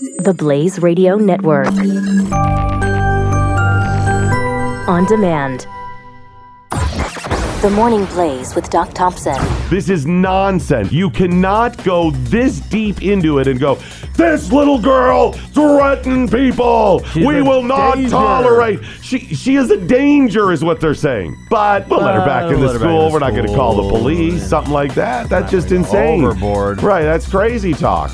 The Blaze Radio Network. On demand. The Morning Blaze with Doc Thompson. This is nonsense. You cannot go this deep into it and go, this little girl threatened people. She's we will not danger." tolerate. She she is a danger, is what they're saying. But we'll let her Uh, back in we'll the let her back school. in We're not going to call the school. police, something like that. That's just insane. Overboard. Right, that's crazy talk.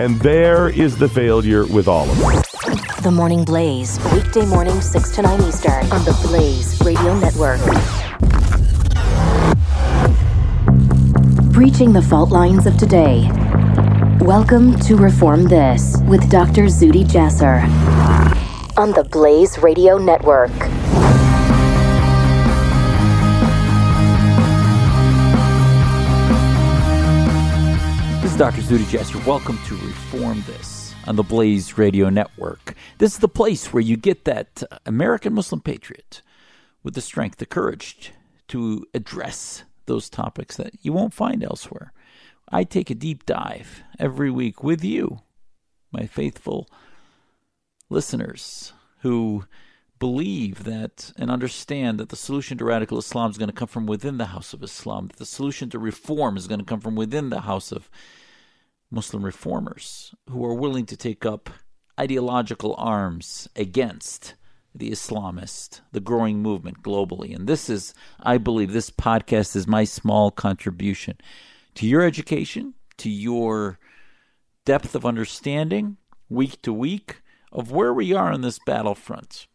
And there is the failure with all of it. The Morning Blaze. Weekday morning, 6 to 9 Eastern. On the Blaze Radio Network. Breaching the fault lines of today. Welcome to Reform This with Dr. Zuhdi Jasser. On the Blaze Radio Network. This is Dr. Zuhdi Jasser. Welcome to Reform This on the Blaze Radio Network. This is the place where you get that American Muslim patriot with the strength, the courage to address those topics that you won't find elsewhere. I take a deep dive every week with you, my faithful listeners who believe that and understand that the solution to radical Islam is going to come from within the house of Islam, that the solution to reform is going to come from within the house of Muslim reformers who are willing to take up ideological arms against the Islamist, the growing movement globally. And this is, I believe, this podcast is my small contribution to your education, to your depth of understanding week to week of where we are on this battlefront.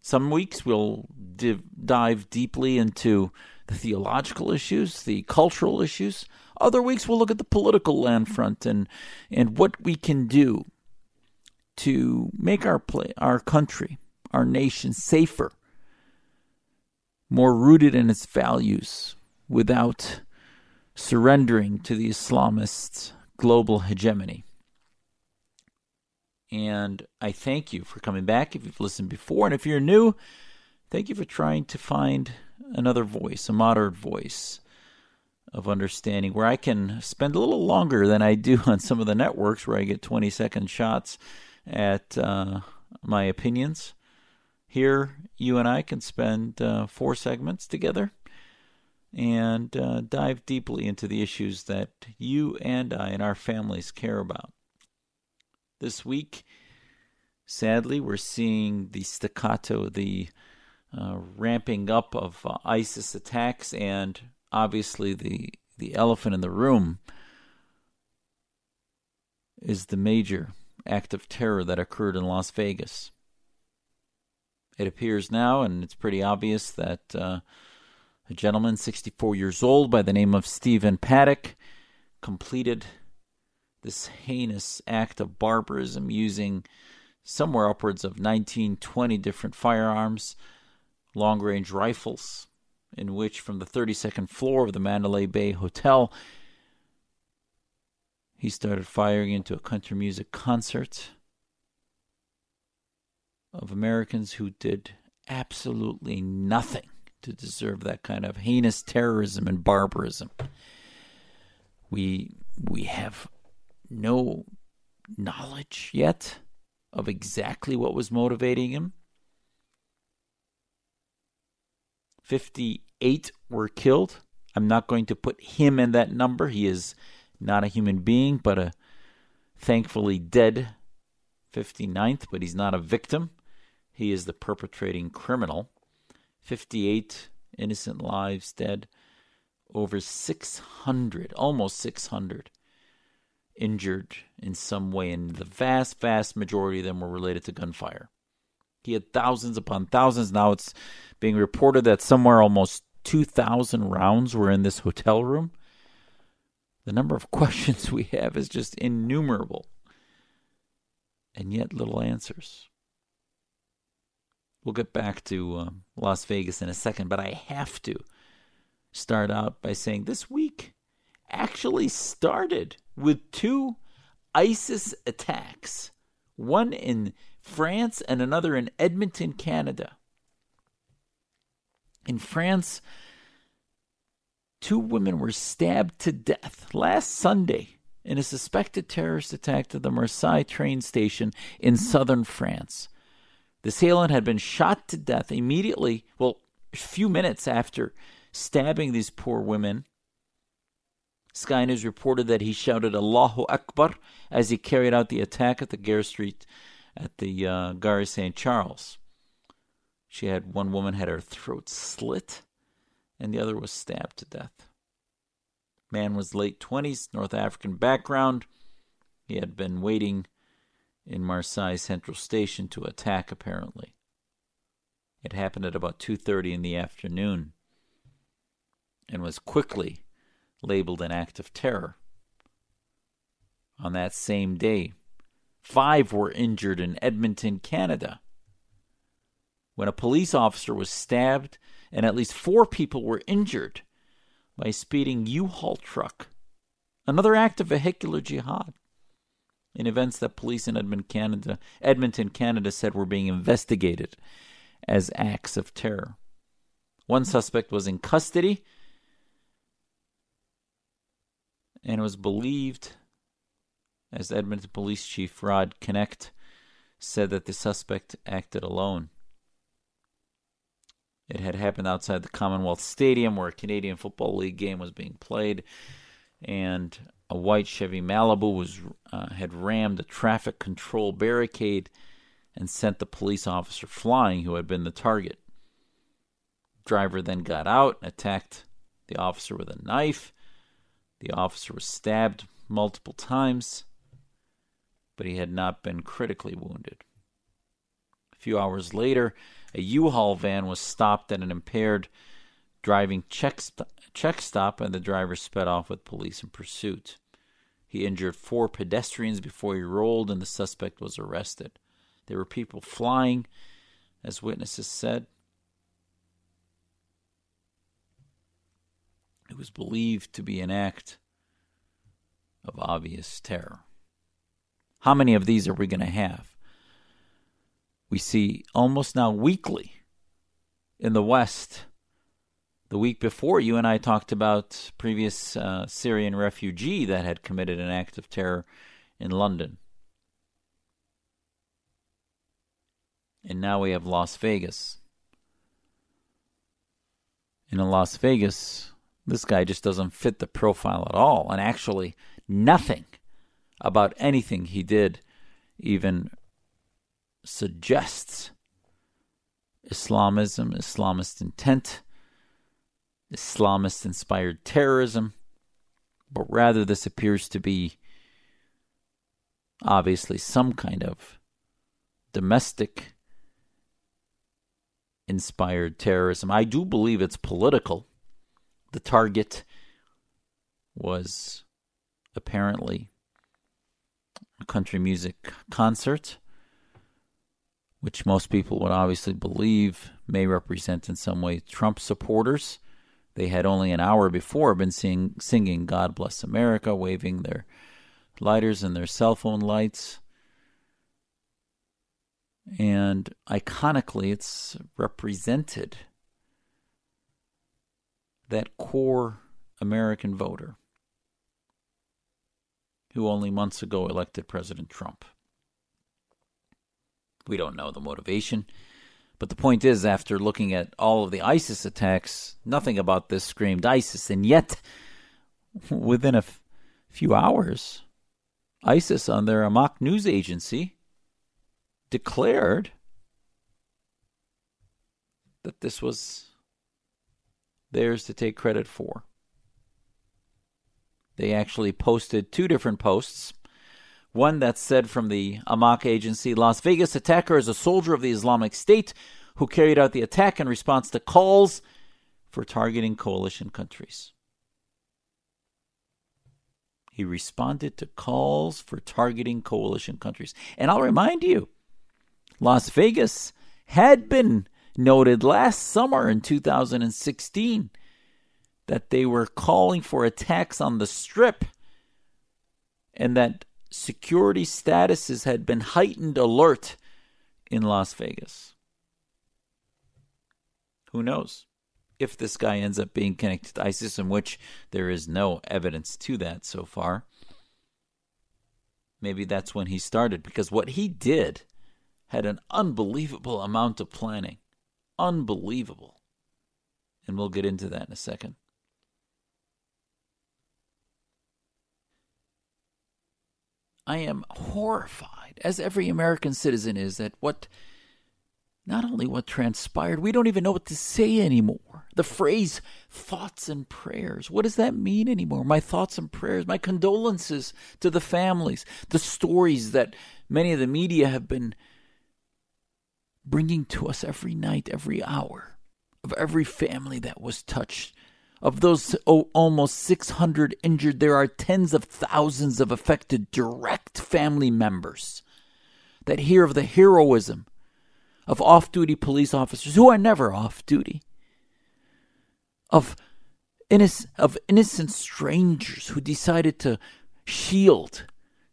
Some weeks we'll div- dive deeply into the theological issues, the cultural issues. Other weeks we'll look at the political land front and and what we can do to make our play, our country, our nation safer, more rooted in its values without surrendering to the Islamist global hegemony. And I thank you for coming back if you've listened before. And if you're new, thank you for trying to find another voice, a moderate voice of understanding where I can spend a little longer than I do on some of the networks where I get 20 second shots at uh, my opinions. Here, you and I can spend uh, four segments together and uh, dive deeply into the issues that you and I and our families care about. This week, sadly, we're seeing the staccato, the uh, ramping up of uh, ISIS attacks, and obviously the the elephant in the room is the major act of terror that occurred in Las Vegas. It appears now, and it's pretty obvious, that uh, a gentleman, 64 years old, by the name of Stephen Paddock, completed this heinous act of barbarism using somewhere upwards of 19, 20 different firearms, long range rifles, in which from the 32nd floor of the Mandalay Bay Hotel, he started firing into a country music concert of Americans who did absolutely nothing to deserve that kind of heinous terrorism and barbarism. We we have no knowledge yet of exactly what was motivating him. 58 were killed. I'm not going to put him in that number. He is not a human being, but a thankfully dead 59th, but he's not a victim. He is the perpetrating criminal. 58 innocent lives dead, over 600, almost 600 injured in some way, and the vast, vast majority of them were related to gunfire. He had thousands upon thousands. Now it's being reported that somewhere almost 2,000 rounds were in this hotel room. The number of questions we have is just innumerable, and yet little answers. We'll get back to um, Las Vegas in a second, but I have to start out by saying this week actually started with two ISIS attacks one in France and another in Edmonton, Canada. In France, two women were stabbed to death last Sunday in a suspected terrorist attack to the Marseille train station in hmm. southern France. The assailant had been shot to death immediately, well, a few minutes after stabbing these poor women. Sky News reported that he shouted Allahu Akbar as he carried out the attack at the Gare Street at the uh, Gare St. Charles. She had one woman had her throat slit, and the other was stabbed to death. Man was late 20s, North African background. He had been waiting in Marseille Central Station to attack apparently. It happened at about 2:30 in the afternoon and was quickly labeled an act of terror. On that same day, five were injured in Edmonton, Canada when a police officer was stabbed and at least four people were injured by a speeding U-Haul truck. Another act of vehicular jihad. In events that police in Edmonton, Canada, Edmonton, Canada said were being investigated as acts of terror. One suspect was in custody and was believed, as Edmonton Police Chief Rod Knecht said, that the suspect acted alone. It had happened outside the Commonwealth Stadium where a Canadian Football League game was being played, and a white Chevy Malibu was uh, had rammed a traffic control barricade and sent the police officer flying who had been the target. Driver then got out and attacked the officer with a knife. The officer was stabbed multiple times, but he had not been critically wounded. A few hours later, a U-Haul van was stopped at an impaired driving check, st- check stop, and the driver sped off with police in pursuit. He injured four pedestrians before he rolled, and the suspect was arrested. There were people flying, as witnesses said. It was believed to be an act of obvious terror. How many of these are we going to have? we see almost now weekly in the West. The week before, you and I talked about previous uh, Syrian refugee that had committed an act of terror in London. And now we have Las Vegas. And in Las Vegas, this guy just doesn't fit the profile at all. And actually, nothing about anything he did even suggests Islamism, Islamist intent, Islamist inspired terrorism, but rather this appears to be obviously some kind of domestic inspired terrorism. I do believe it's political. The target was apparently country music concert which most people would obviously believe may represent in some way Trump supporters. They had only an hour before been sing, singing God Bless America, waving their lighters and their cell phone lights. And iconically, it's represented that core American voter who only months ago elected President Trump. We don't know the motivation. But the point is, after looking at all of the ISIS attacks, nothing about this screamed ISIS. And yet, within a f- few hours, ISIS, on their Amaq news agency, declared that this was theirs to take credit for. They actually posted two different posts one that said from the Amaq agency Las Vegas attacker is a soldier of the Islamic State who carried out the attack in response to calls for targeting coalition countries. He responded to calls for targeting coalition countries. And I'll remind you, Las Vegas had been noted last summer in 2016 that they were calling for attacks on the strip and that security statuses had been heightened alert in Las Vegas. Who knows if this guy ends up being connected to ISIS, in which there is no evidence to that so far. maybe that's when he started because what he did had an unbelievable amount of planning. Unbelievable. And we'll get into that in a second. I am horrified, as every American citizen is, at what not only what transpired, we don't even know what to say anymore. The phrase thoughts and prayers, what does that mean anymore? My thoughts and prayers, my condolences to the families, the stories that many of the media have been bringing to us every night, every hour, of every family that was touched. Of those oh, almost 600 injured, there are tens of thousands of affected direct family members that hear of the heroism of off duty police officers who are never off duty, of, innoc- of innocent strangers who decided to shield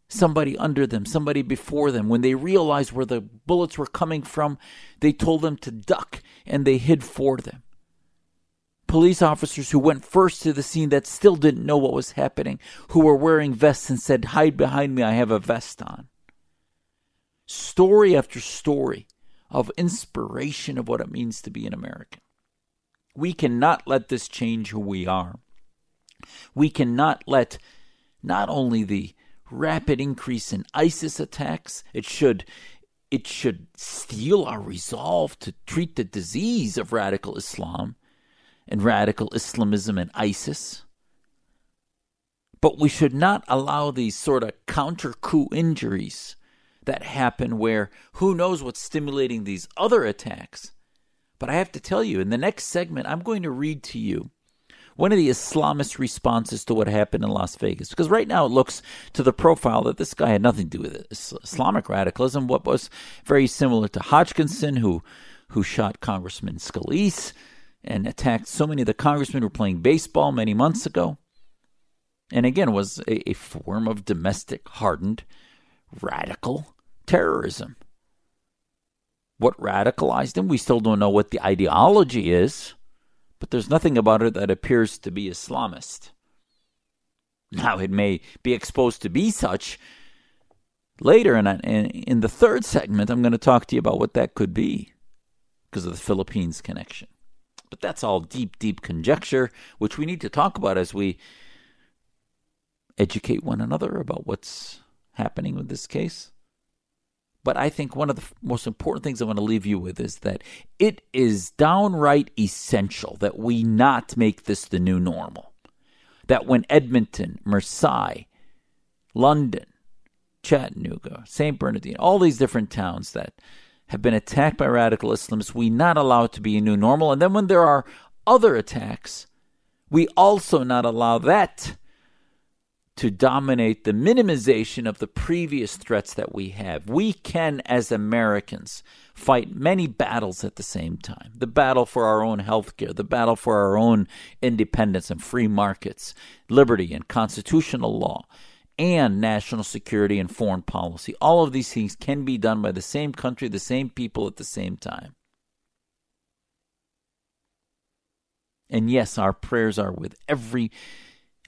somebody under them, somebody before them. When they realized where the bullets were coming from, they told them to duck and they hid for them. Police officers who went first to the scene that still didn't know what was happening, who were wearing vests and said, Hide behind me, I have a vest on. Story after story of inspiration of what it means to be an American. We cannot let this change who we are. We cannot let not only the rapid increase in ISIS attacks, it should it should steal our resolve to treat the disease of radical Islam and radical Islamism and ISIS. But we should not allow these sort of counter coup injuries that happen where who knows what's stimulating these other attacks. But I have to tell you, in the next segment, I'm going to read to you one of the Islamist responses to what happened in Las Vegas. Because right now it looks to the profile that this guy had nothing to do with it. Islamic radicalism, what was very similar to Hodgkinson, who who shot Congressman Scalise and attacked so many of the congressmen who were playing baseball many months ago. And again, was a, a form of domestic hardened radical terrorism. What radicalized him? We still don't know what the ideology is, but there's nothing about it that appears to be Islamist. Now, it may be exposed to be such later, and in, in the third segment, I'm going to talk to you about what that could be because of the Philippines connection. But that's all deep, deep conjecture, which we need to talk about as we educate one another about what's happening with this case. But I think one of the most important things I want to leave you with is that it is downright essential that we not make this the new normal. That when Edmonton, Marseille, London, Chattanooga, San Bernardino, all these different towns that have been attacked by radical Islamists, we not allow it to be a new normal. And then when there are other attacks, we also not allow that to dominate the minimization of the previous threats that we have. We can, as Americans, fight many battles at the same time the battle for our own health care, the battle for our own independence and free markets, liberty and constitutional law. And national security and foreign policy. All of these things can be done by the same country, the same people at the same time. And yes, our prayers are with every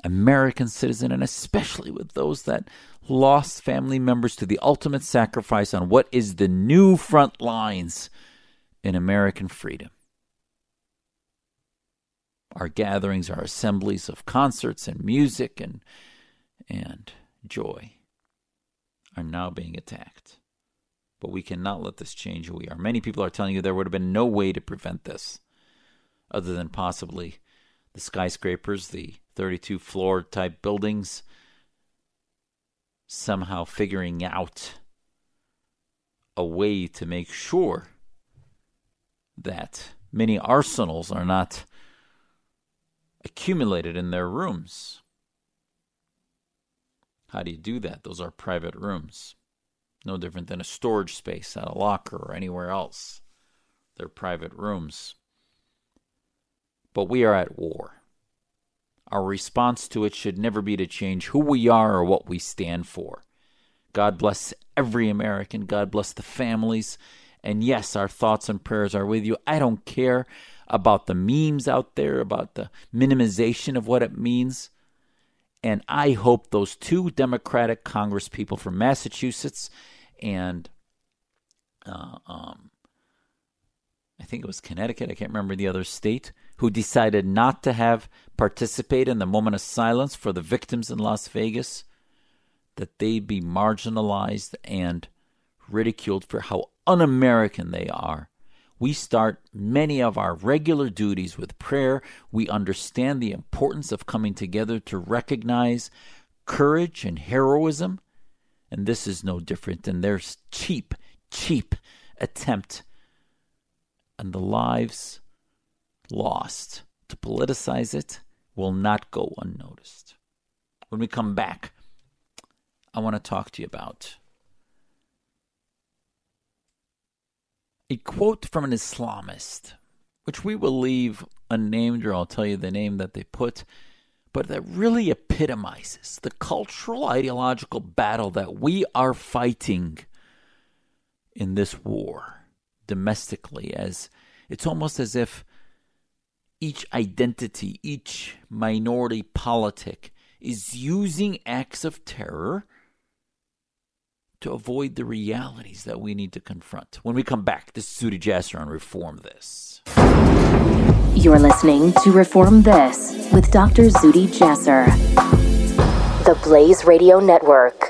American citizen, and especially with those that lost family members to the ultimate sacrifice on what is the new front lines in American freedom. Our gatherings, our assemblies of concerts and music and, and joy are now being attacked. But we cannot let this change who we are. Many people are telling you there would have been no way to prevent this other than possibly the skyscrapers, the 32 floor type buildings, somehow figuring out a way to make sure that many arsenals are not accumulated in their rooms. How do you do that? Those are private rooms. No different than a storage space at a locker or anywhere else. They're private rooms. But we are at war. Our response to it should never be to change who we are or what we stand for. God bless every American. God bless the families. And yes, our thoughts and prayers are with you. I don't care about the memes out there, about the minimization of what it means. And I hope those two Democratic Congress people from Massachusetts and uh, um, I think it was Connecticut, I can't remember the other state, who decided not to have participate in the moment of silence for the victims in Las Vegas, that they be marginalized and ridiculed for how un American they are. We start many of our regular duties with prayer. We understand the importance of coming together to recognize courage and heroism. And this is no different than their cheap, cheap attempt and the lives lost to politicize it will not go unnoticed. When we come back, I want to talk to you about a quote from an Islamist, which we will leave unnamed, or I'll tell you the name that they put, but that really epitomizes the cultural ideological battle that we are fighting in this war domestically, as it's almost as if each identity, each minority politic is using acts of terror to avoid the realities that we need to confront. When we come back, this is Zuhdi Jasser on Reform This. You're listening to Reform This with Dr. Zuhdi Jasser, the Blaze Radio Network.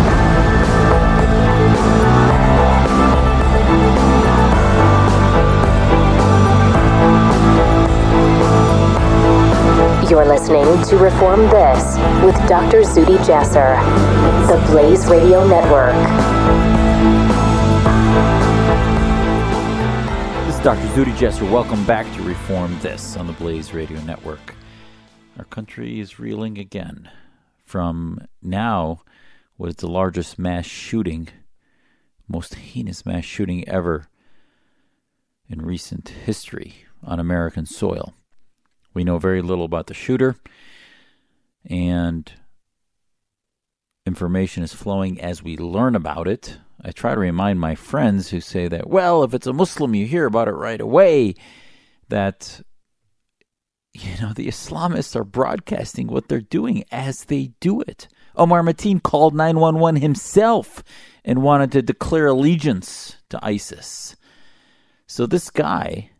You're listening to Reform This with Dr. Zuhdi Jasser, the Blaze Radio Network. This is Dr. Zuhdi Jasser. Welcome back to Reform This on the Blaze Radio Network. Our country is reeling again from now what is the largest mass shooting, most heinous mass shooting ever in recent history on American soil. We know very little about the shooter, and information is flowing as we learn about it. I try to remind my friends who say that, well, if it's a Muslim, you hear about it right away, that, you know, the Islamists are broadcasting what they're doing as they do it. Omar Mateen called 911 himself and wanted to declare allegiance to ISIS. So this guy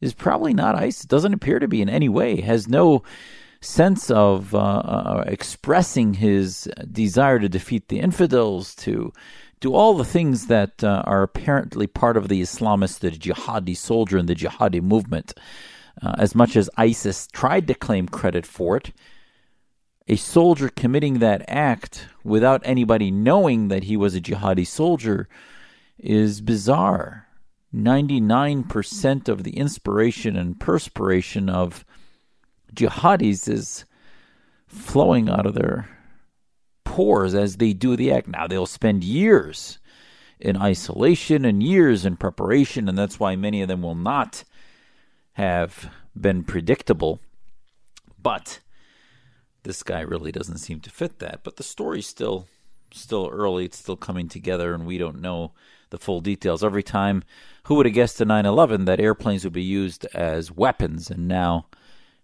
is probably not ISIS. Doesn't appear to be in any way. Has no sense of uh, uh, expressing his desire to defeat the infidels, to do all the things that uh, are apparently part of the Islamist, the jihadi soldier, and the jihadi movement. Uh, as much as ISIS tried to claim credit for it, a soldier committing that act without anybody knowing that he was a jihadi soldier is bizarre. 99% of the inspiration and perspiration of jihadis is flowing out of their pores as they do the act. Now, they'll spend years in isolation and years in preparation, and that's why many of them will not have been predictable. But this guy really doesn't seem to fit that. But the story's still still early, it's still coming together, and we don't know the full details. Every time, who would have guessed in 9 11 that airplanes would be used as weapons? And now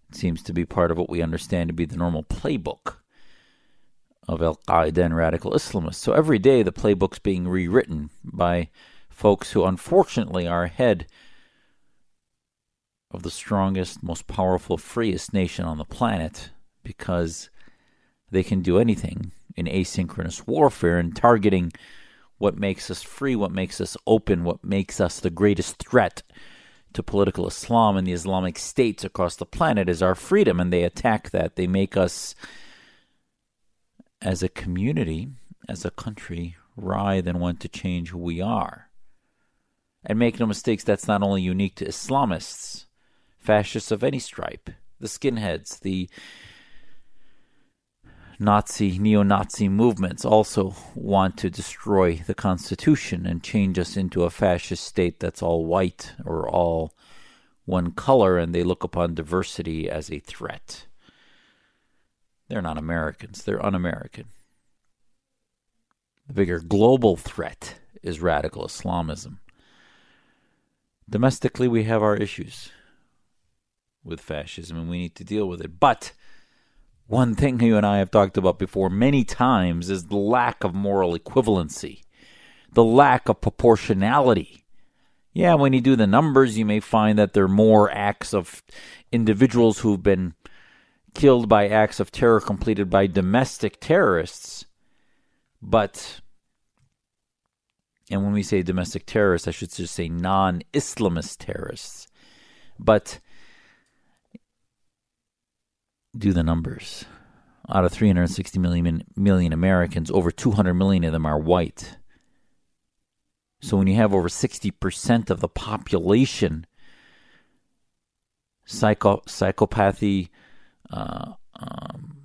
it seems to be part of what we understand to be the normal playbook of Al Qaeda and radical Islamists. So every day the playbook's being rewritten by folks who unfortunately are ahead of the strongest, most powerful, freest nation on the planet because they can do anything in asynchronous warfare and targeting what makes us free, what makes us open, what makes us the greatest threat to political Islam and the Islamic states across the planet is our freedom, and they attack that. They make us, as a community, as a country, writhe and want to change who we are. And make no mistakes, that's not only unique to Islamists, fascists of any stripe, the skinheads, the Nazi, neo Nazi movements also want to destroy the Constitution and change us into a fascist state that's all white or all one color, and they look upon diversity as a threat. They're not Americans, they're un American. The bigger global threat is radical Islamism. Domestically, we have our issues with fascism and we need to deal with it. But one thing you and I have talked about before many times is the lack of moral equivalency, the lack of proportionality. Yeah, when you do the numbers, you may find that there are more acts of individuals who've been killed by acts of terror completed by domestic terrorists. But, and when we say domestic terrorists, I should just say non Islamist terrorists. But do the numbers. Out of 360 million, million Americans, over 200 million of them are white. So when you have over 60% of the population psycho, psychopathy, uh, um,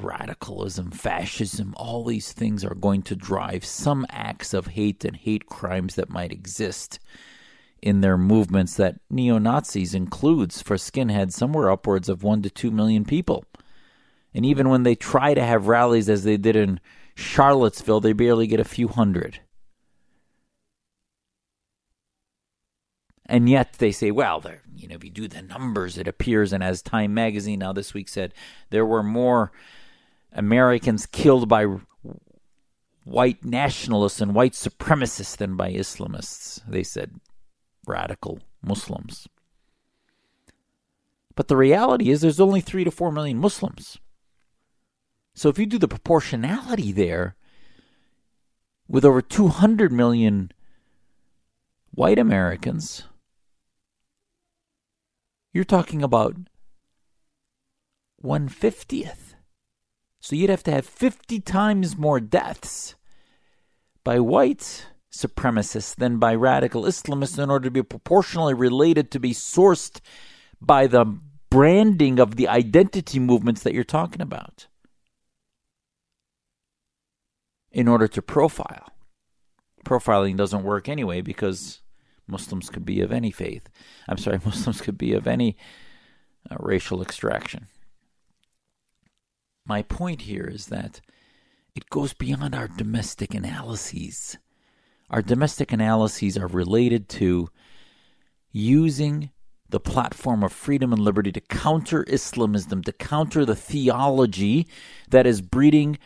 radicalism, fascism, all these things are going to drive some acts of hate and hate crimes that might exist in their movements that neo Nazis includes for skinheads somewhere upwards of one to two million people. And even when they try to have rallies as they did in Charlottesville, they barely get a few hundred. And yet they say, well, you know, if you do the numbers, it appears, and as Time Magazine now this week said, there were more Americans killed by white nationalists and white supremacists than by Islamists. They said radical Muslims. But the reality is there's only 3 to 4 million Muslims. So if you do the proportionality there, with over 200 million white Americans, you're talking about 150th. So you'd have to have 50 times more deaths by whites supremacists than by radical Islamists in order to be proportionally related to be sourced by the branding of the identity movements that you're talking about in order to profile. Profiling doesn't work anyway because Muslims could be of any faith. I'm sorry, Muslims could be of any uh, racial extraction. My point here is that it goes beyond our domestic analyses. Our domestic analyses are related to using the platform of freedom and liberty to counter Islamism, to counter the theology that is breeding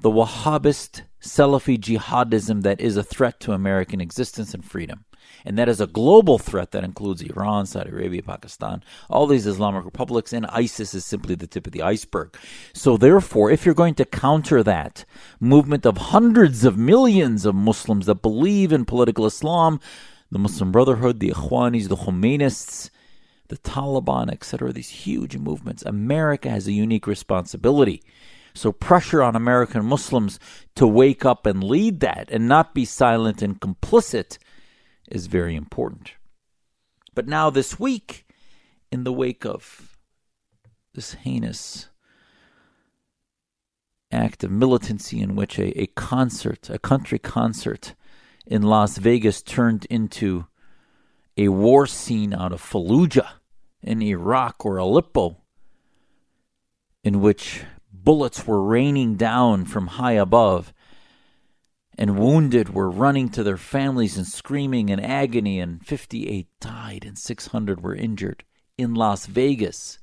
the Wahhabist Salafi jihadism that is a threat to American existence and freedom. And that is a global threat that includes Iran, Saudi Arabia, Pakistan, all these Islamic republics, and ISIS is simply the tip of the iceberg. So, therefore, if you're going to counter that movement of hundreds of millions of Muslims that believe in political Islam, the Muslim Brotherhood, the Ikhwanis, the Khomeinists, the Taliban, etc., these huge movements, America has a unique responsibility. So, pressure on American Muslims to wake up and lead that and not be silent and complicit is very important. But now, this week, in the wake of this heinous act of militancy in which a, a concert, a country concert in Las Vegas turned into a war scene out of Fallujah in Iraq or Aleppo, in which bullets were raining down from high above and wounded were running to their families and screaming in agony, and 58 died and 600 were injured in Las Vegas.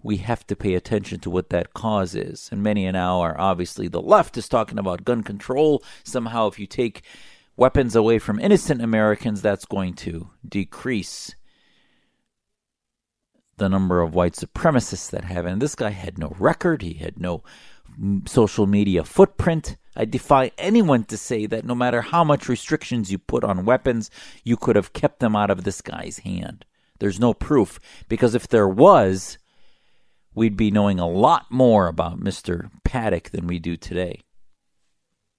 We have to pay attention to what that cause is. And many now are obviously the left is talking about gun control. Somehow, if you take weapons away from innocent Americans, that's going to decrease the number of white supremacists that have. And this guy had no record, he had no social media footprint. I defy anyone to say that no matter how much restrictions you put on weapons, you could have kept them out of this guy's hand. There's no proof, because if there was, we'd be knowing a lot more about Mr. Paddock than we do today.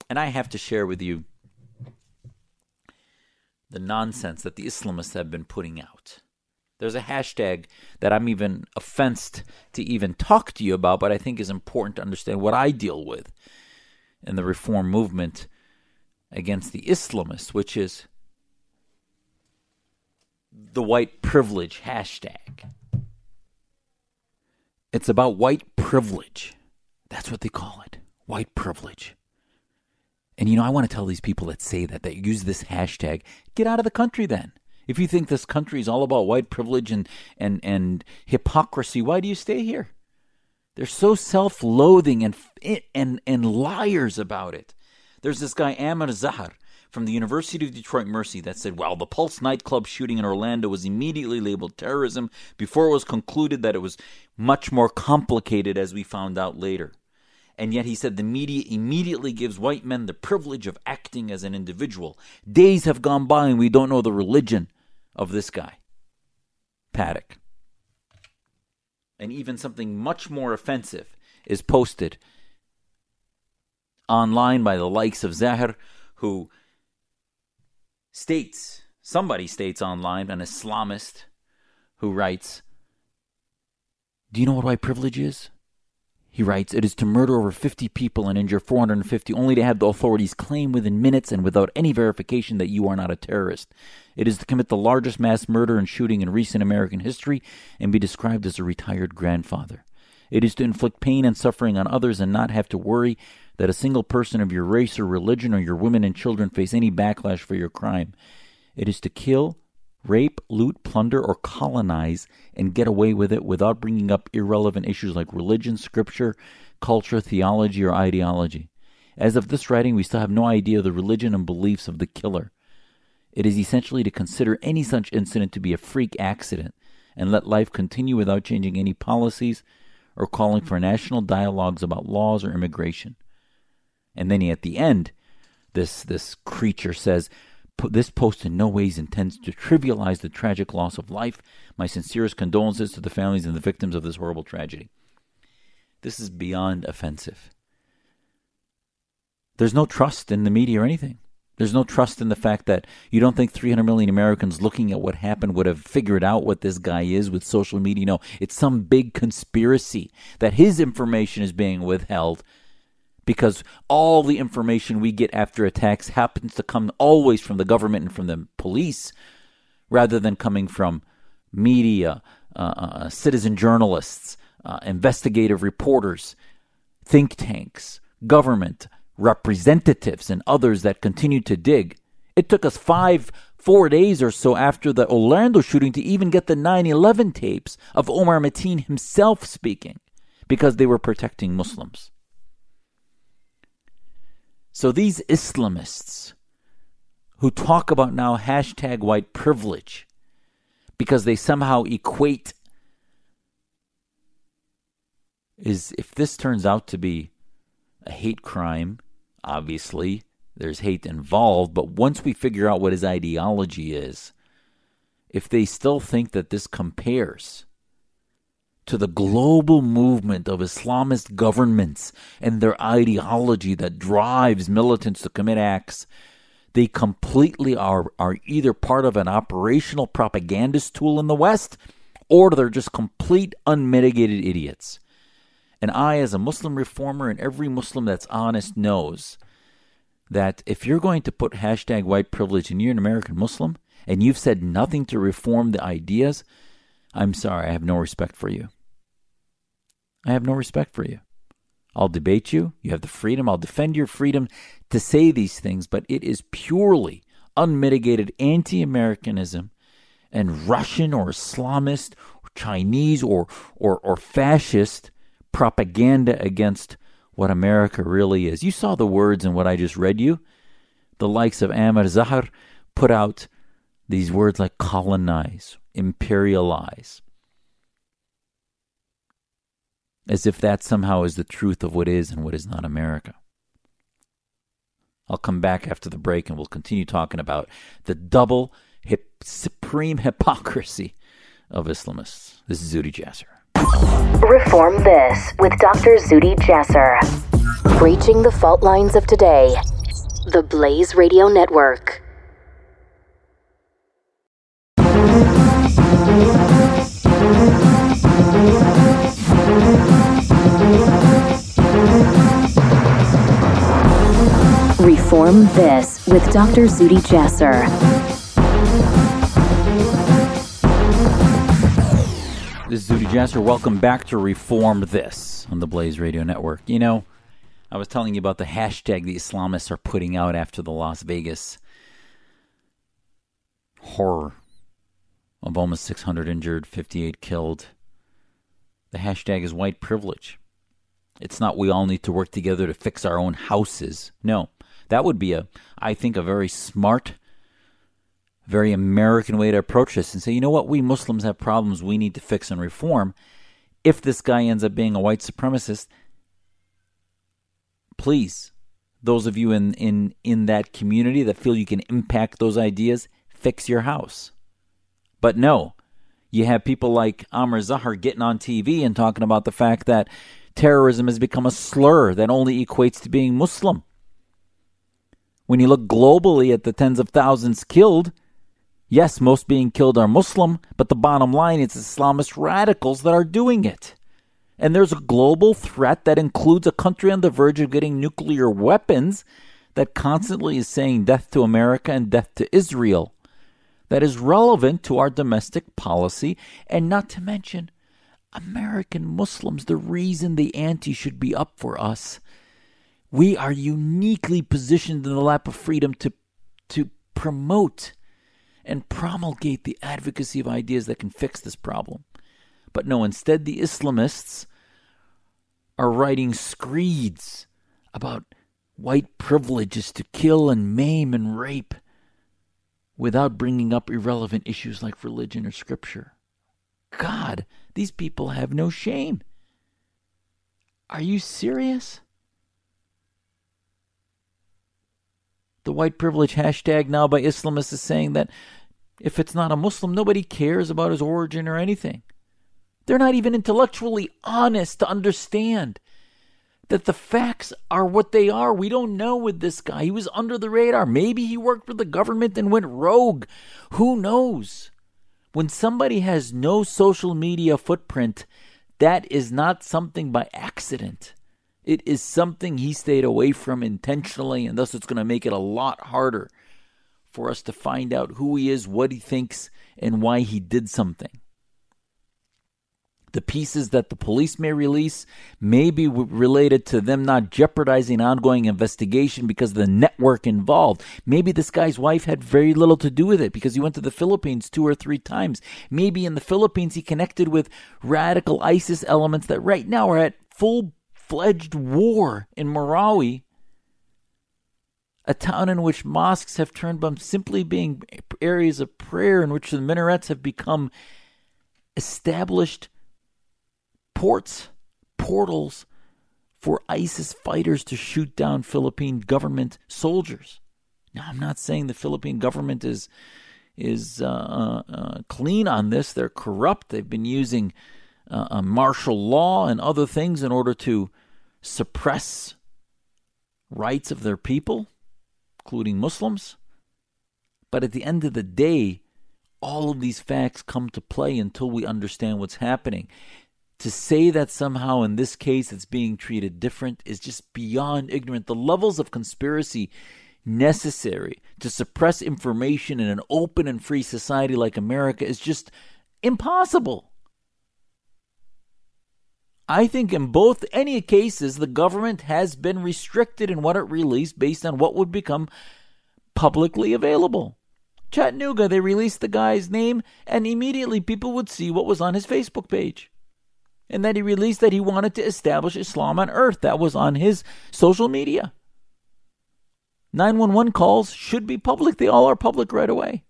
And I have to share with you the nonsense that the Islamists have been putting out. There's a hashtag that I'm even offensed to even talk to you about, but I think is important to understand what I deal with in the reform movement against the Islamists, which is the white privilege hashtag. It's about white privilege. That's what they call it white privilege. And you know, I want to tell these people that say that, that use this hashtag, get out of the country then. If you think this country is all about white privilege and, and, and hypocrisy, why do you stay here? They're so self loathing and, and, and liars about it. There's this guy, Amr Zahar, from the University of Detroit Mercy that said, well, the Pulse nightclub shooting in Orlando was immediately labeled terrorism before it was concluded that it was much more complicated, as we found out later. And yet he said the media immediately gives white men the privilege of acting as an individual. Days have gone by and we don't know the religion of this guy, Paddock. And even something much more offensive is posted online by the likes of Zahar, who states, somebody states online, an Islamist who writes, Do you know what white privilege is? He writes, It is to murder over 50 people and injure 450 only to have the authorities claim within minutes and without any verification that you are not a terrorist. It is to commit the largest mass murder and shooting in recent American history and be described as a retired grandfather. It is to inflict pain and suffering on others and not have to worry that a single person of your race or religion or your women and children face any backlash for your crime. It is to kill, rape, loot, plunder, or colonize and get away with it without bringing up irrelevant issues like religion, scripture, culture, theology, or ideology. As of this writing, we still have no idea of the religion and beliefs of the killer. It is essentially to consider any such incident to be a freak accident and let life continue without changing any policies, or calling for national dialogues about laws or immigration. And then he, at the end, this this creature says, "This post in no ways intends to trivialize the tragic loss of life. My sincerest condolences to the families and the victims of this horrible tragedy." This is beyond offensive. There's no trust in the media or anything. There's no trust in the fact that you don't think 300 million Americans looking at what happened would have figured out what this guy is with social media. No, it's some big conspiracy that his information is being withheld because all the information we get after attacks happens to come always from the government and from the police rather than coming from media, uh, uh, citizen journalists, uh, investigative reporters, think tanks, government, representatives and others that continue to dig. It took us five, four days or so after the Orlando shooting to even get the 9 11 tapes of Omar Mateen himself speaking because they were protecting Muslims. So these Islamists who talk about now hashtag white privilege because they somehow equate is if this turns out to be a hate crime obviously. There's hate involved, but once we figure out what his ideology is, if they still think that this compares to the global movement of Islamist governments and their ideology that drives militants to commit acts, they completely are, are either part of an operational propagandist tool in the West or they're just complete unmitigated idiots. And I, as a Muslim reformer, and every Muslim that's honest knows that if you're going to put hashtag white privilege and you're an American Muslim and you've said nothing to reform the ideas, I'm sorry, I have no respect for you. I have no respect for you. I'll debate you. You have the freedom. I'll defend your freedom to say these things, but it is purely unmitigated anti Americanism and Russian or Islamist or Chinese or, or, or fascist propaganda against what America really is. You saw the words in what I just read you. The likes of Amr Zahar put out these words like colonize, imperialize, as if that somehow is the truth of what is and what is not America. I'll come back after the break and we'll continue talking about the double hip, supreme hypocrisy of Islamists. This is Zuhdi Jasser. Reform This with Dr. Zuhdi Jasser. Breaching the fault lines of today. The Blaze Radio Network. Reform This with Dr. Zuhdi Jasser. This is Zuhdi Jasser. Welcome back to Reform This on the Blaze Radio Network. You know, I was telling you about the hashtag the Islamists are putting out after the Las Vegas horror of almost 600 injured, 58 killed. The hashtag is white privilege. It's not we all need to work together to fix our own houses. No, that would be a, I think, a very smart, very American way to approach this and say, you know what, we Muslims have problems we need to fix and reform. If this guy ends up being a white supremacist, please, those of you in, in, in that community that feel you can impact those ideas, fix your house. But no, you have people like Amr Zahar getting on TV and talking about the fact that terrorism has become a slur that only equates to being Muslim. When you look globally at the tens of thousands killed, yes, most being killed are Muslim, but the bottom line is Islamist radicals that are doing it. And there's a global threat that includes a country on the verge of getting nuclear weapons that constantly is saying death to America and death to Israel. That is relevant to our domestic policy, and not to mention American Muslims, the reason the ante should be up for us. We are uniquely positioned in the lap of freedom to, to promote and promulgate the advocacy of ideas that can fix this problem. But no, instead, the Islamists are writing screeds about white privileges to kill and maim and rape without bringing up irrelevant issues like religion or scripture. God, these people have no shame. Are you serious? The white privilege hashtag now by Islamists is saying that if it's not a Muslim, nobody cares about his origin or anything. They're not even intellectually honest to understand that the facts are what they are. We don't know with this guy. He was under the radar. Maybe he worked for the government and went rogue. Who knows? When somebody has no social media footprint, that is not something by accident. It is something he stayed away from intentionally, and thus it's going to make it a lot harder for us to find out who he is, what he thinks, and why he did something. The pieces that the police may release may be related to them not jeopardizing ongoing investigation because of the network involved. Maybe this guy's wife had very little to do with it because he went to the Philippines two or three times. Maybe in the Philippines he connected with radical ISIS elements that right now are at full fledged war in Marawi, a town in which mosques have turned from simply being areas of prayer in which the minarets have become established ports, portals for ISIS fighters to shoot down Philippine government soldiers. Now, I'm not saying the Philippine government is is uh, uh, uh clean on this. They're corrupt. They've been using uh, martial law and other things in order to suppress rights of their people, including Muslims. But at the end of the day, all of these facts come to play until we understand what's happening to say that somehow in this case it's being treated different is just beyond ignorant. The levels of conspiracy necessary to suppress information in an open and free society like America is just impossible. I think in both any cases the government has been restricted in what it released based on what would become publicly available. Chattanooga, they released the guy's name, and immediately people would see what was on his Facebook page and that he released that he wanted to establish Islam on earth. That was on his social media. 911 calls should be public. They all are public right away.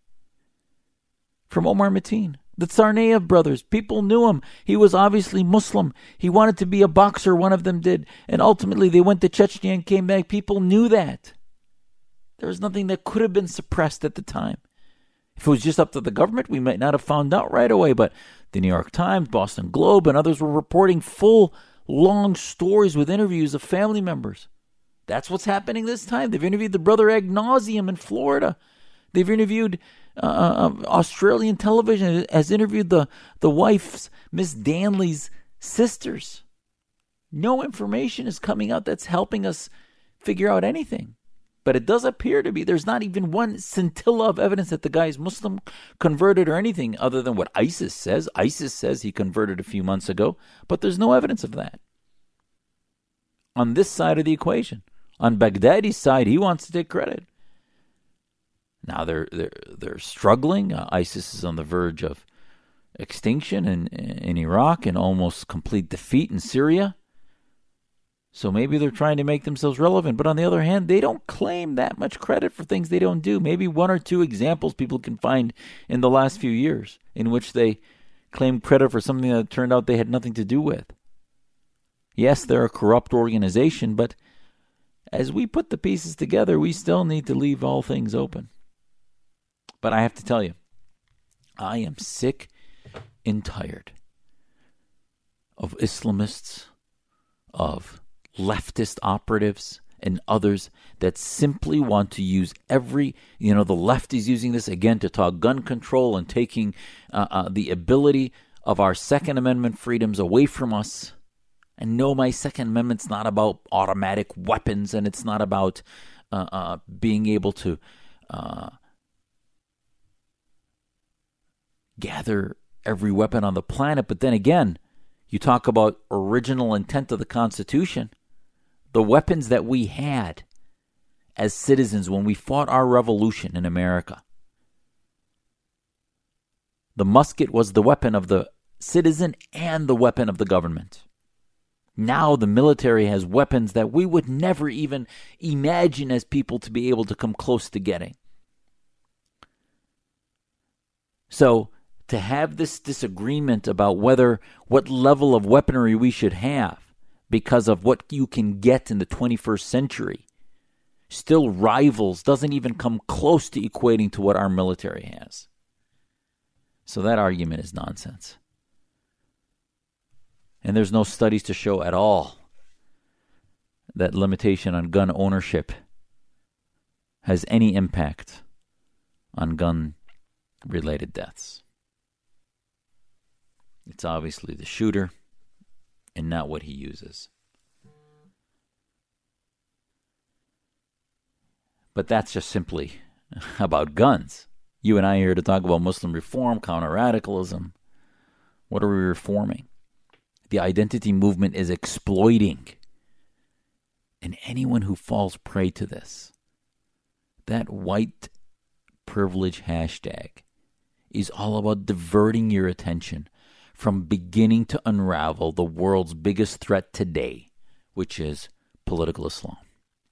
From Omar Mateen. The Tsarnaev brothers, people knew him. He was obviously Muslim. He wanted to be a boxer, one of them did. And ultimately, they went to Chechnya and came back. People knew that. There was nothing that could have been suppressed at the time. If it was just up to the government, we might not have found out right away. But the New York Times, Boston Globe, and others were reporting full, long stories with interviews of family members. That's what's happening this time. They've interviewed the brother ad nauseum in Florida. They've interviewed uh, uh, um, Australian television has interviewed the the wife's Miss Danley's sisters. No information is coming out that's helping us figure out anything. But it does appear to be there's not even one scintilla of evidence that the guy is Muslim, converted, or anything other than what ISIS says. ISIS says he converted a few months ago, but there's no evidence of that. On this side of the equation, on Baghdadi's side, he wants to take credit. Now they're they're they're struggling. Uh, ISIS is on the verge of extinction in in Iraq and almost complete defeat in Syria. So maybe they're trying to make themselves relevant, but on the other hand, they don't claim that much credit for things they don't do. Maybe one or two examples people can find in the last few years in which they claim credit for something that turned out they had nothing to do with. Yes, they're a corrupt organization, but as we put the pieces together, we still need to leave all things open. But I have to tell you, I am sick and tired of Islamists, of leftist operatives, and others that simply want to use every, you know, the left is using this again to talk gun control and taking uh, uh, the ability of our Second Amendment freedoms away from us. And no, my Second Amendment's not about automatic weapons and it's not about uh, uh being able to uh, gather every weapon on the planet. But then again, you talk about original intent of the Constitution. The weapons that we had as citizens when we fought our revolution in America. The musket was the weapon of the citizen and the weapon of the government. Now the military has weapons that we would never even imagine as people to be able to come close to getting. So to have this disagreement about whether what level of weaponry we should have because of what you can get in the 21st century still rivals doesn't even come close to equating to what our military has. So that argument is nonsense. And there's no studies to show at all that limitation on gun ownership has any impact on gun related deaths. It's obviously the shooter and not what he uses. But that's just simply about guns. You and I are here to talk about Muslim reform, counter radicalism. What are we reforming? The identity movement is exploiting. And anyone who falls prey to this, that white privilege hashtag, is all about diverting your attention from beginning to unravel the world's biggest threat today, which is political Islam,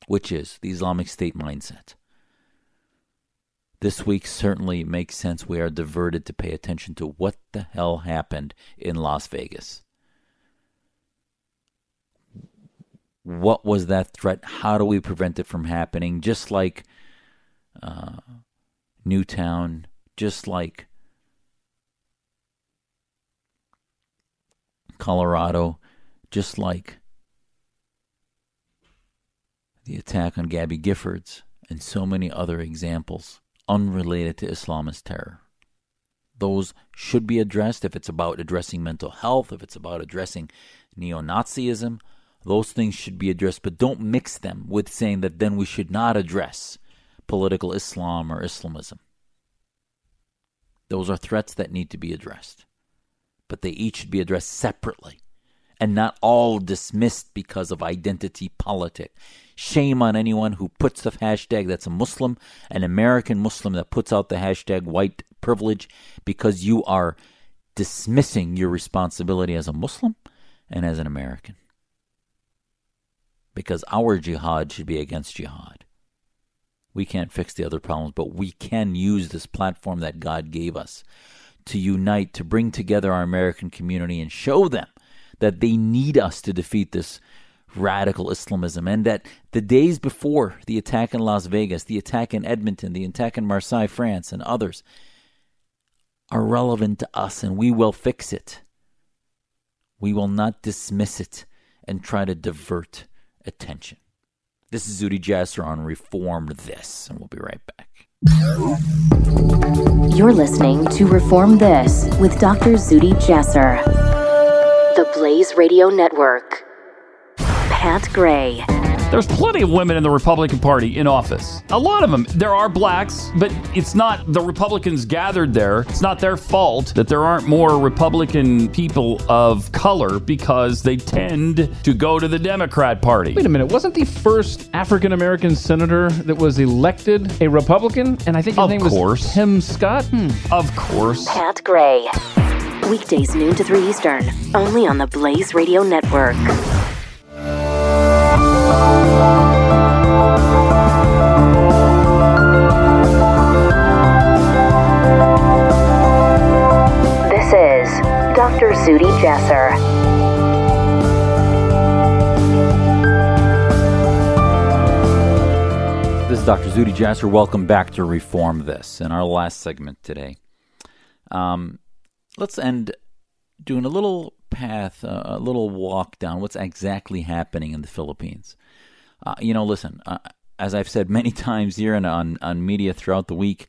which is the Islamic State mindset. This week certainly makes sense. We are diverted to pay attention to what the hell happened in Las Vegas. What was that threat? How do we prevent it from happening? Just like uh, Newtown, just like Colorado, just like the attack on Gabby Giffords and so many other examples unrelated to Islamist terror. Those should be addressed if it's about addressing mental health, if it's about addressing neo Nazism. Those things should be addressed, but don't mix them with saying that then we should not address political Islam or Islamism. Those are threats that need to be addressed but they each should be addressed separately and not all dismissed because of identity politic. Shame on anyone who puts the hashtag that's a Muslim, an American Muslim that puts out the hashtag white privilege because you are dismissing your responsibility as a Muslim and as an American. Because our jihad should be against jihad. We can't fix the other problems, but we can use this platform that God gave us to unite, to bring together our American community and show them that they need us to defeat this radical Islamism, and that the days before the attack in Las Vegas, the attack in Edmonton, the attack in Marseille, France, and others are relevant to us, and we will fix it. We will not dismiss it and try to divert attention. This is Zuhdi Jasser on Reform This, and we'll be right back. You're listening to Reform This with Dr. Zuhdi Jasser, the Blaze Radio Network. Pat Gray There's plenty of women in the Republican Party in office. A lot of them. There are blacks, but it's not the Republicans gathered there. It's not their fault that there aren't more Republican people of color because they tend to go to the Democrat Party. Wait a minute, wasn't the first African American senator that was elected a Republican? And I think his Of name course. was Tim Scott? Hmm. Of course. Pat Gray. Weekdays noon to 3 Eastern, only on the Blaze Radio Network. This is Dr. Zuhdi Jasser. This is Dr. Zuhdi Jasser. Welcome back to Reform This. In our last segment today, um, let's end doing a little path, uh, a little walk down what's exactly happening in the Philippines. Uh, you know, listen, uh, as I've said many times here and on, on media throughout the week,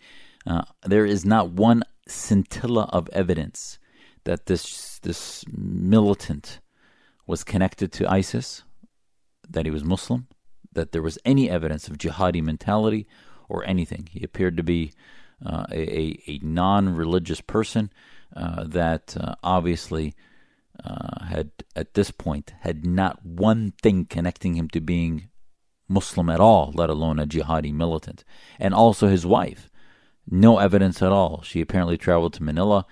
uh, there is not one scintilla of evidence that this this militant was connected to ISIS, that he was Muslim, that there was any evidence of jihadi mentality or anything. He appeared to be uh, a, a, non religious person uh, that uh, obviously uh, had, at this point, had not one thing connecting him to being Muslim at all, let alone a jihadi militant. And also his wife. No evidence at all. She apparently traveled to Manila.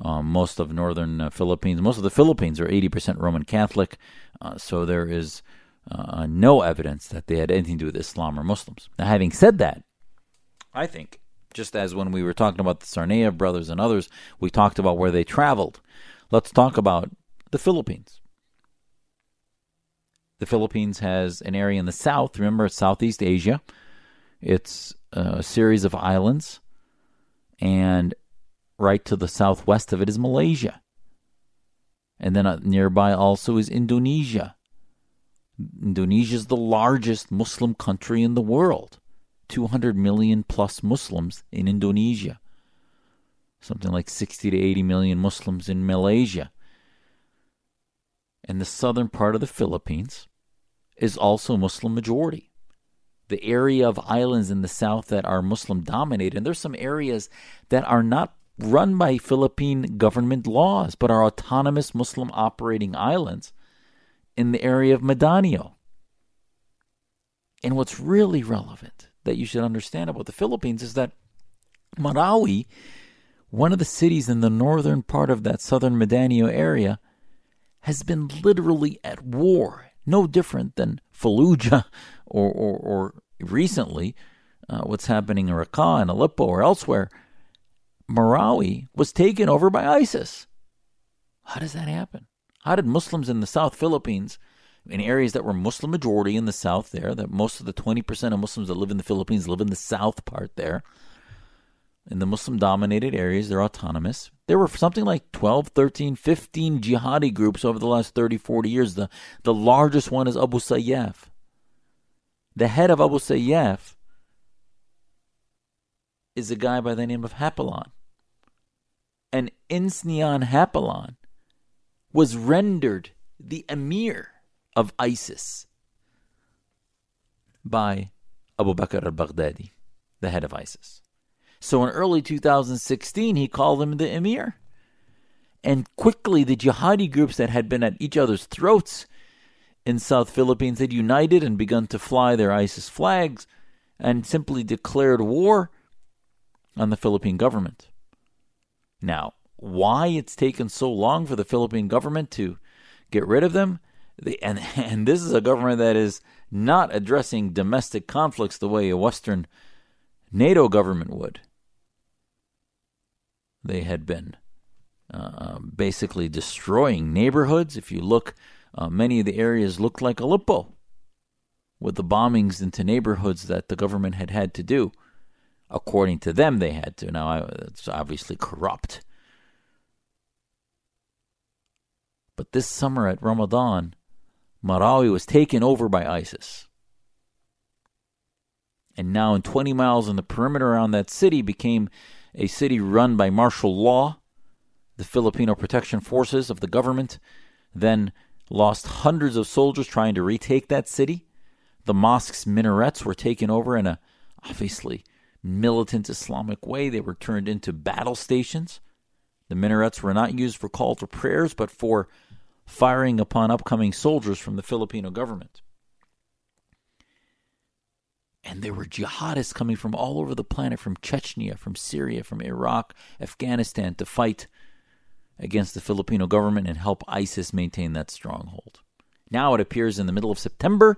Um, most of northern uh, Philippines, most of the Philippines are 80% Roman Catholic, uh, so there is uh, no evidence that they had anything to do with Islam or Muslims. Now, having said that, I think, just as when we were talking about the Tsarnaev brothers and others, we talked about where they traveled. Let's talk about the Philippines. The Philippines has an area in the south. Remember, it's Southeast Asia. It's a series of islands, and right to the southwest of it is Malaysia. And then uh, nearby also is Indonesia. Indonesia is the largest Muslim country in the world. 200 million plus Muslims in Indonesia. Something like 60 to 80 million Muslims in Malaysia. And the southern part of the Philippines is also Muslim majority. The area of islands in the south that are Muslim dominated, and there's some areas that are not run by Philippine government laws, but are autonomous Muslim operating islands in the area of Mindanao. And what's really relevant that you should understand about the Philippines is that Marawi, one of the cities in the northern part of that southern Mindanao area, has been literally at war, no different than Fallujah or, or, or recently uh, what's happening in Raqqa and Aleppo or elsewhere. Marawi was taken over by ISIS. How does that happen? How did Muslims in the South Philippines, in areas that were Muslim majority in the South there, that most of the 20% of Muslims that live in the Philippines live in the South part there, in the Muslim dominated areas, they're autonomous. There were something like 12, 13, 15 jihadi groups over the last 30, 40 years. The, the largest one is Abu Sayyaf. The head of Abu Sayyaf is a guy by the name of Hapilon. And Isnilon Hapilon was rendered the emir of ISIS by Abu Bakr al Baghdadi, the head of ISIS. So in early 2016, he called him the emir. And quickly, the jihadi groups that had been at each other's throats in South Philippines had united and begun to fly their ISIS flags and simply declared war on the Philippine government. Now, why it's taken so long for the Philippine government to get rid of them? The, and, and this is a government that is not addressing domestic conflicts the way a Western NATO government would. They had been uh, basically destroying neighborhoods. If you look, uh, many of the areas looked like Aleppo with the bombings into neighborhoods that the government had had to do. According to them, they had to. Now, it's obviously corrupt. But this summer at Ramadan, Marawi was taken over by ISIS. And now, in 20 miles in the perimeter around that city, became a city run by martial law. The Filipino Protection Forces of the government then lost hundreds of soldiers trying to retake that city. The mosque's minarets were taken over in a obviously militant Islamic way. They were turned into battle stations. The minarets were not used for call to prayers, but for firing upon upcoming soldiers from the Filipino government. And there were jihadists coming from all over the planet, from Chechnya, from Syria, from Iraq, Afghanistan, to fight against the Filipino government and help ISIS maintain that stronghold. Now it appears in the middle of September,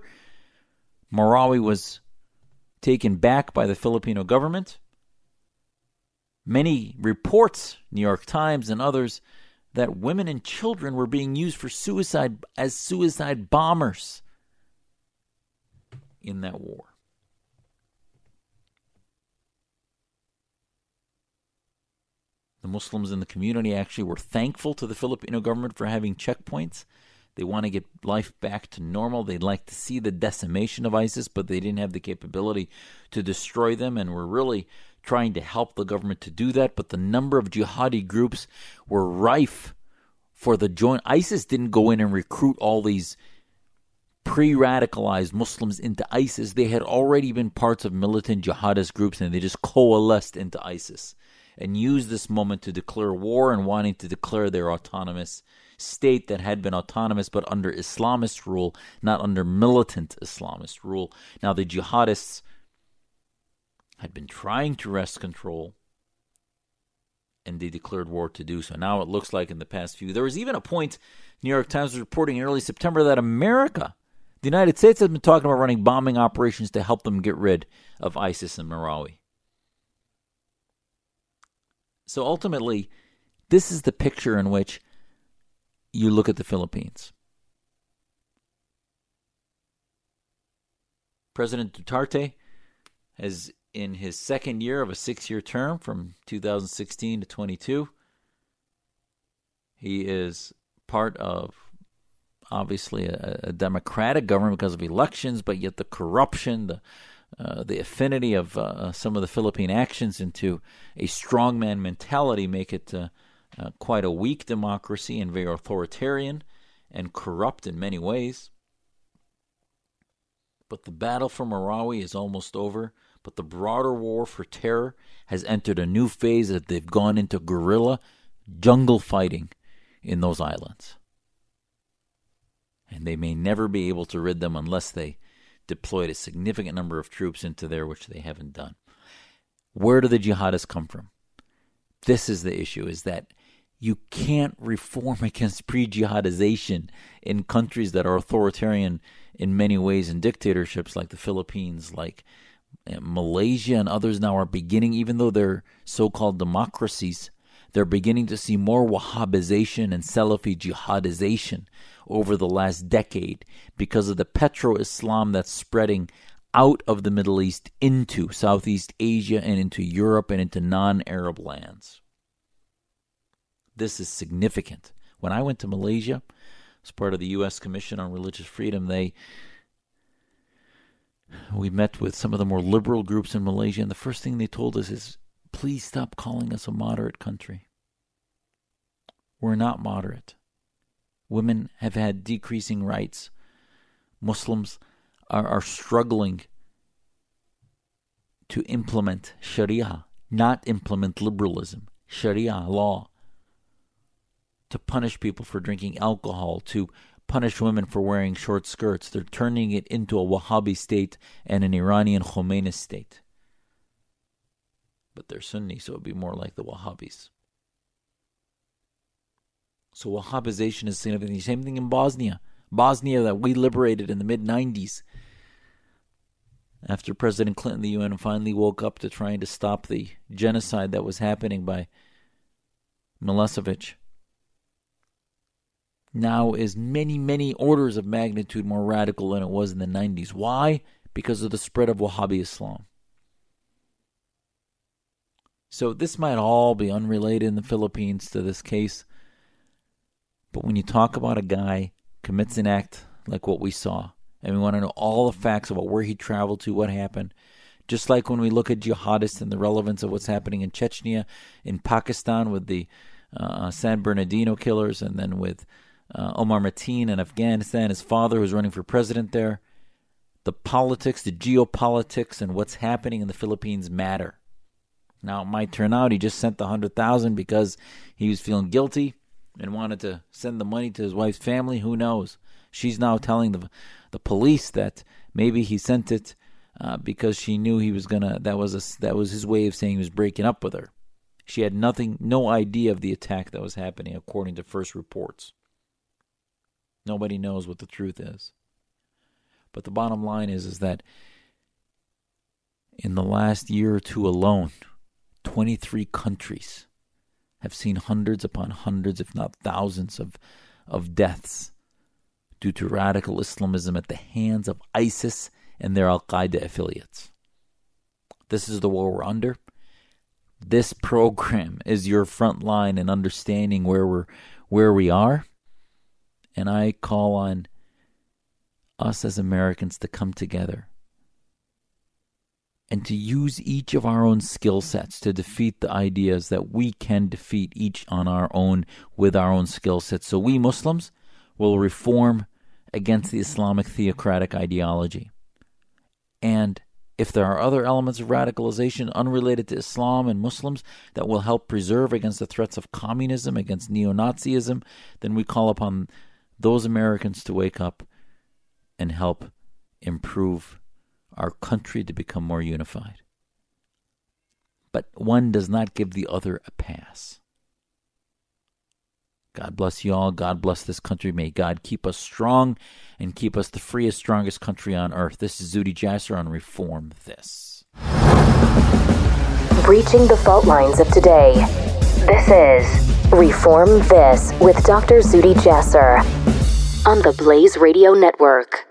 Marawi was taken back by the Filipino government. Many reports, New York Times and others, that women and children were being used for suicide as suicide bombers in that war. The Muslims in the community actually were thankful to the Filipino government for having checkpoints. They want to get life back to normal. They'd like to see the decimation of ISIS, but they didn't have the capability to destroy them, and were really trying to help the government to do that. But the number of jihadi groups were rife for the joint. ISIS didn't go in and recruit all these pre radicalized Muslims into ISIS. They had already been parts of militant jihadist groups, and they just coalesced into ISIS and used this moment to declare war and wanting to declare their autonomous state that had been autonomous but under Islamist rule, not under militant Islamist rule. Now, the jihadists had been trying to wrest control and they declared war to do so. Now it looks like in the past few, there was even a point, New York Times was reporting in early September that America, the United States, has been talking about running bombing operations to help them get rid of ISIS in Marawi. So ultimately, this is the picture in which you look at the Philippines. President Duterte has, in his second year of a six year term from 2016 to 22, he is part of obviously a, a democratic government because of elections, but yet the corruption, the uh, the affinity of uh, some of the Philippine actions into a strongman mentality make it uh, uh, quite a weak democracy and very authoritarian and corrupt in many ways. But the battle for Marawi is almost over. But the broader war for terror has entered a new phase that they've gone into guerrilla jungle fighting in those islands. And they may never be able to rid them unless they deployed a significant number of troops into there, which they haven't done. Where do the jihadists come from? This is the issue: is that you can't reform against pre-jihadization in countries that are authoritarian in many ways and dictatorships like the Philippines, like eh, Malaysia and others now are beginning, even though they're so-called democracies, they're beginning to see more Wahhabization and Salafi jihadization over the last decade because of the petro Islam that's spreading out of the Middle East into Southeast Asia and into Europe and into non Arab lands. This is significant. When I went to Malaysia as part of the U.S. Commission on Religious Freedom, they we met with some of the more liberal groups in Malaysia, and the first thing they told us is, please stop calling us a moderate country. We're not moderate. Women have had decreasing rights. Muslims are, are struggling to implement Sharia, not implement liberalism, Sharia law, to punish people for drinking alcohol, to punish women for wearing short skirts. They're turning it into a Wahhabi state and an Iranian Khomeini state. But they're Sunni, so it would be more like the Wahhabis. So Wahhabization is significant. Same thing in Bosnia. Bosnia that we liberated in the mid 90s. After President Clinton, the UN finally woke up to trying to stop the genocide that was happening by Milosevic, now is many, many orders of magnitude more radical than it was in the 90s. Why? Because of the spread of Wahhabi Islam. So this might all be unrelated in the Philippines to this case. But when you talk about a guy commits an act like what we saw, and we want to know all the facts about where he traveled to, what happened, just like when we look at jihadists and the relevance of what's happening in Chechnya, in Pakistan with the uh, San Bernardino killers, and then with uh, Omar Mateen in Afghanistan, his father who's running for president there. the politics, the geopolitics, and what's happening in the Philippines matter. Now, it might turn out he just sent the hundred thousand because he was feeling guilty and wanted to send the money to his wife's family. Who knows? She's now telling the the police that maybe he sent it uh, because she knew he was gonna. That was a, that was his way of saying he was breaking up with her. She had nothing, no idea of the attack that was happening, according to first reports. Nobody knows what the truth is. But the bottom line is, is that in the last year or two alone, 23 countries have seen hundreds upon hundreds, if not thousands, of, of deaths due to radical Islamism at the hands of ISIS and their Al Qaeda affiliates. This is the war we're under. This program is your front line in understanding where we're where we are. And I call on us as Americans to come together and to use each of our own skill sets to defeat the ideas that we can defeat each on our own with our own skill sets. So we Muslims will reform against the Islamic theocratic ideology. And if there are other elements of radicalization unrelated to Islam and Muslims that will help preserve against the threats of communism, against neo Nazism, then we call upon those Americans to wake up and help improve our country to become more unified. But one does not give the other a pass. God bless you all. God bless this country. May God keep us strong and keep us the freest, strongest country on earth. This is Zuhdi Jasser on Reform This. Breaching the fault lines of today. This is Reform This with Dr. Zuhdi Jasser on the Blaze Radio Network.